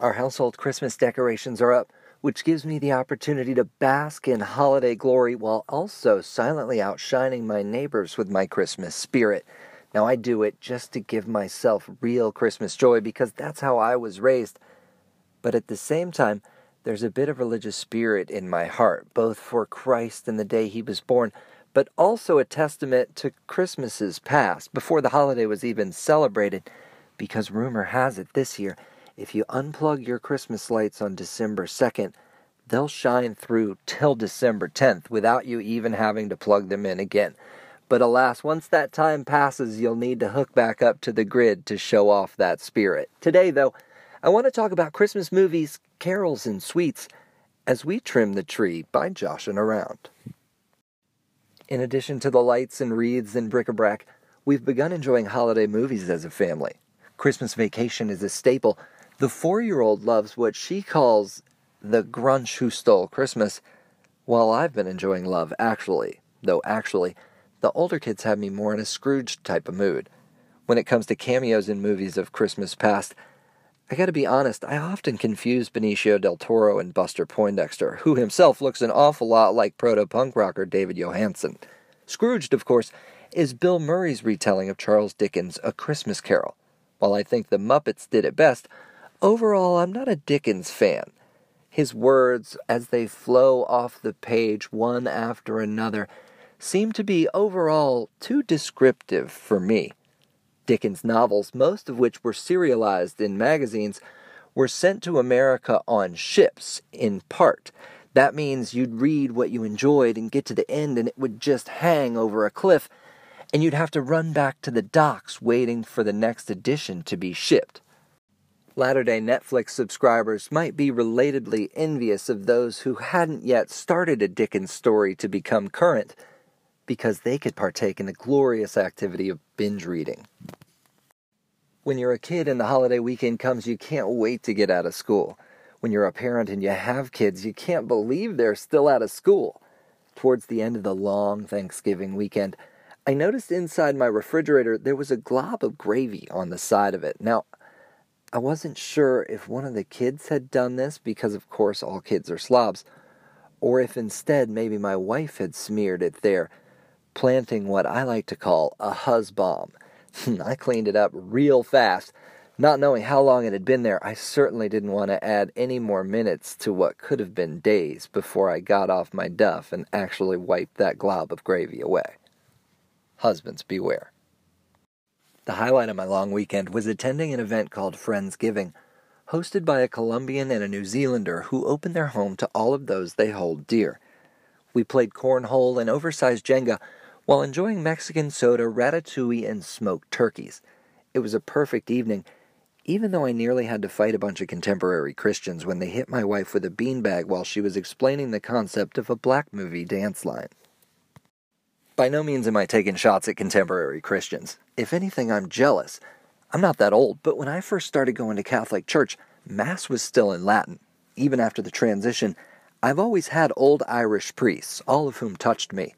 Our household Christmas decorations are up, which gives me the opportunity to bask in holiday glory while also silently outshining my neighbors with my Christmas spirit. Now, I do it just to give myself real Christmas joy because that's how I was raised. But at the same time, there's a bit of religious spirit in my heart, both for Christ and the day he was born, but also a testament to Christmases past, before the holiday was even celebrated, because rumor has it this year if you unplug your Christmas lights on December 2nd, they'll shine through till December 10th without you even having to plug them in again. But alas, once that time passes, you'll need to hook back up to the grid to show off that spirit. Today, though, I want to talk about Christmas movies, carols, and sweets as we trim the tree by joshing around. In addition to the lights and wreaths and bric-a-brac, we've begun enjoying holiday movies as a family. Christmas Vacation is a staple, the four year old loves what she calls the Grinch who stole Christmas, while I've been enjoying Love Actually, though actually, the older kids have me more in a Scrooge type of mood. When it comes to cameos in movies of Christmas past, I gotta be honest, I often confuse Benicio del Toro and Buster Poindexter, who himself looks an awful lot like proto punk rocker David Johansen. Scrooged, of course, is Bill Murray's retelling of Charles Dickens' A Christmas Carol. While I think the Muppets did it best, Overall, I'm not a Dickens fan. His words, as they flow off the page one after another, seem to be overall too descriptive for me. Dickens' novels, most of which were serialized in magazines, were sent to America on ships, in part. That means you'd read what you enjoyed and get to the end, and it would just hang over a cliff, and you'd have to run back to the docks waiting for the next edition to be shipped. Latter day Netflix subscribers might be relatedly envious of those who hadn't yet started a Dickens story to become current because they could partake in the glorious activity of binge reading. When you're a kid and the holiday weekend comes, you can't wait to get out of school. When you're a parent and you have kids, you can't believe they're still out of school. Towards the end of the long Thanksgiving weekend, I noticed inside my refrigerator there was a glob of gravy on the side of it. Now, I wasn't sure if one of the kids had done this because, of course, all kids are slobs, or if instead maybe my wife had smeared it there, planting what I like to call a huzz bomb. I cleaned it up real fast. Not knowing how long it had been there, I certainly didn't want to add any more minutes to what could have been days before I got off my duff and actually wiped that glob of gravy away. Husbands, beware. The highlight of my long weekend was attending an event called Friendsgiving, hosted by a Colombian and a New Zealander who opened their home to all of those they hold dear. We played cornhole and oversized Jenga while enjoying Mexican soda, ratatouille, and smoked turkeys. It was a perfect evening, even though I nearly had to fight a bunch of contemporary Christians when they hit my wife with a beanbag while she was explaining the concept of a black movie dance line. By no means am I taking shots at contemporary Christians. If anything, I'm jealous. I'm not that old, but when I first started going to Catholic Church, Mass was still in Latin. Even after the transition, I've always had old Irish priests, all of whom touched me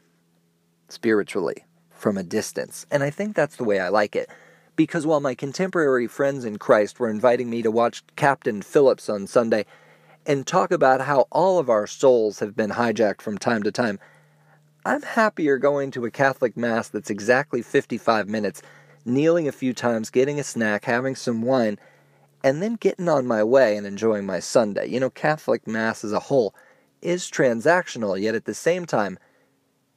spiritually from a distance. And I think that's the way I like it. Because while my contemporary friends in Christ were inviting me to watch Captain Phillips on Sunday and talk about how all of our souls have been hijacked from time to time, I'm happier going to a Catholic Mass that's exactly 55 minutes, kneeling a few times, getting a snack, having some wine, and then getting on my way and enjoying my Sunday. You know, Catholic Mass as a whole is transactional, yet at the same time,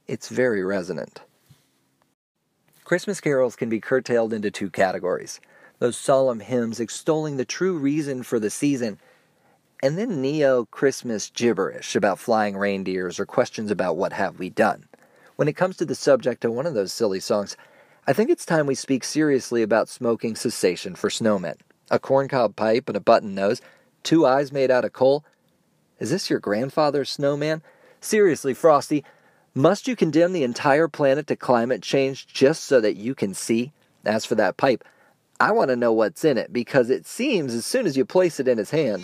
it's very resonant. Christmas carols can be curtailed into two categories those solemn hymns extolling the true reason for the season and then neo Christmas gibberish about flying reindeers or questions about what have we done. When it comes to the subject of one of those silly songs, I think it's time we speak seriously about smoking cessation for snowmen. A corncob pipe and a button nose, two eyes made out of coal. Is this your grandfather's snowman? Seriously, Frosty, must you condemn the entire planet to climate change just so that you can see? As for that pipe, I want to know what's in it because it seems as soon as you place it in his hand.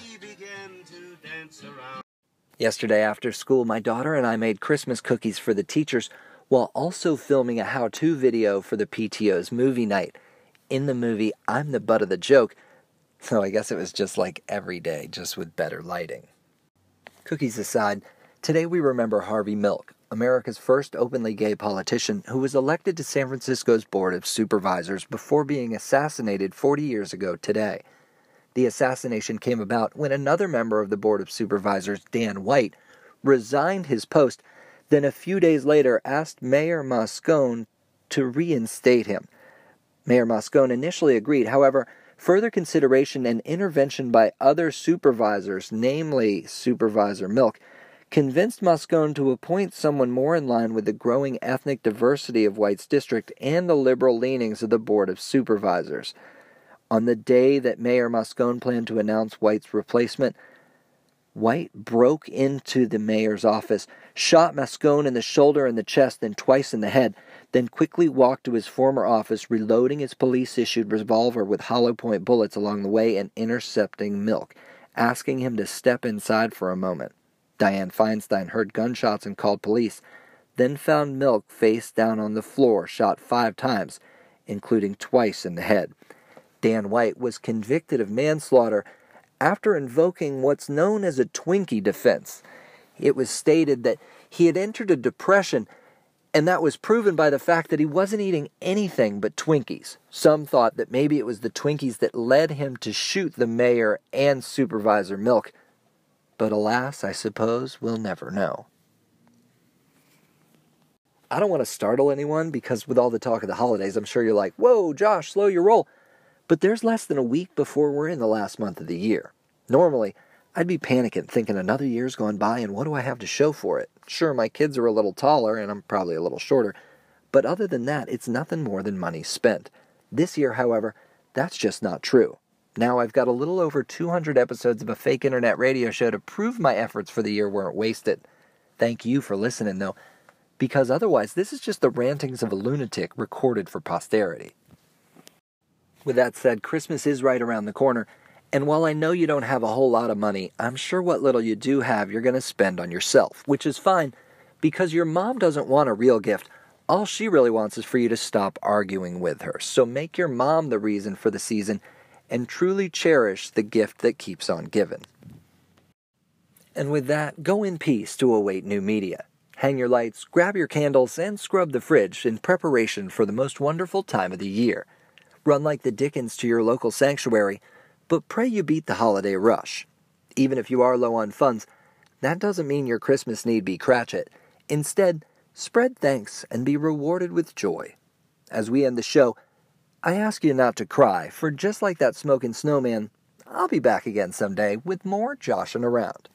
Yesterday after school, my daughter and I made Christmas cookies for the teachers while also filming a how to video for the PTO's movie night. In the movie, I'm the butt of the joke, So I guess it was just like every day, just with better lighting. Cookies aside, today we remember Harvey Milk, America's first openly gay politician who was elected to San Francisco's Board of Supervisors before being assassinated 40 years ago today. The assassination came about when another member of the Board of Supervisors, Dan White, resigned his post, then a few days later asked Mayor Moscone to reinstate him. Mayor Moscone initially agreed, however, further consideration and intervention by other supervisors, namely Supervisor Milk, convinced Moscone to appoint someone more in line with the growing ethnic diversity of White's district and the liberal leanings of the Board of Supervisors. On the day that Mayor Moscone planned to announce White's replacement, White broke into the mayor's office, shot Moscone in the shoulder and the chest, then twice in the head, then quickly walked to his former office, reloading his police issued revolver with hollow point bullets along the way and intercepting Milk, asking him to step inside for a moment. Dianne Feinstein heard gunshots and called police, then found Milk face down on the floor, shot five times, including twice in the head. Dan White was convicted of manslaughter after invoking what's known as a Twinkie defense. It was stated that he had entered a depression, and that was proven by the fact that he wasn't eating anything but Twinkies. Some thought that maybe it was the Twinkies that led him to shoot the mayor and Supervisor Milk but alas, I suppose we'll never know. I don't want to startle anyone because with all the talk of the holidays, I'm sure you're like, whoa, Josh, slow your roll. But there's less than a week before we're in the last month of the year. Normally, I'd be panicking, thinking another year's gone by and what do I have to show for it? Sure, my kids are a little taller and I'm probably a little shorter, but other than that, it's nothing more than money spent. This year, however, that's just not true. Now I've got a little over 200 episodes of a fake internet radio show to prove my efforts for the year weren't wasted. Thank you for listening, though, because otherwise, this is just the rantings of a lunatic recorded for posterity. With that said, Christmas is right around the corner, and while I know you don't have a whole lot of money, I'm sure what little you do have you're going to spend on yourself, which is fine because your mom doesn't want a real gift. All she really wants is for you to stop arguing with her. So make your mom the reason for the season and truly cherish the gift that keeps on giving. And with that, go in peace to await new media. Hang your lights, grab your candles, and scrub the fridge in preparation for the most wonderful time of the year. Run like the Dickens to your local sanctuary, but pray you beat the holiday rush. Even if you are low on funds, that doesn't mean your Christmas need be Cratchit. Instead, spread thanks and be rewarded with joy. As we end the show, I ask you not to cry, for just like that smoking snowman, I'll be back again someday with more joshing around.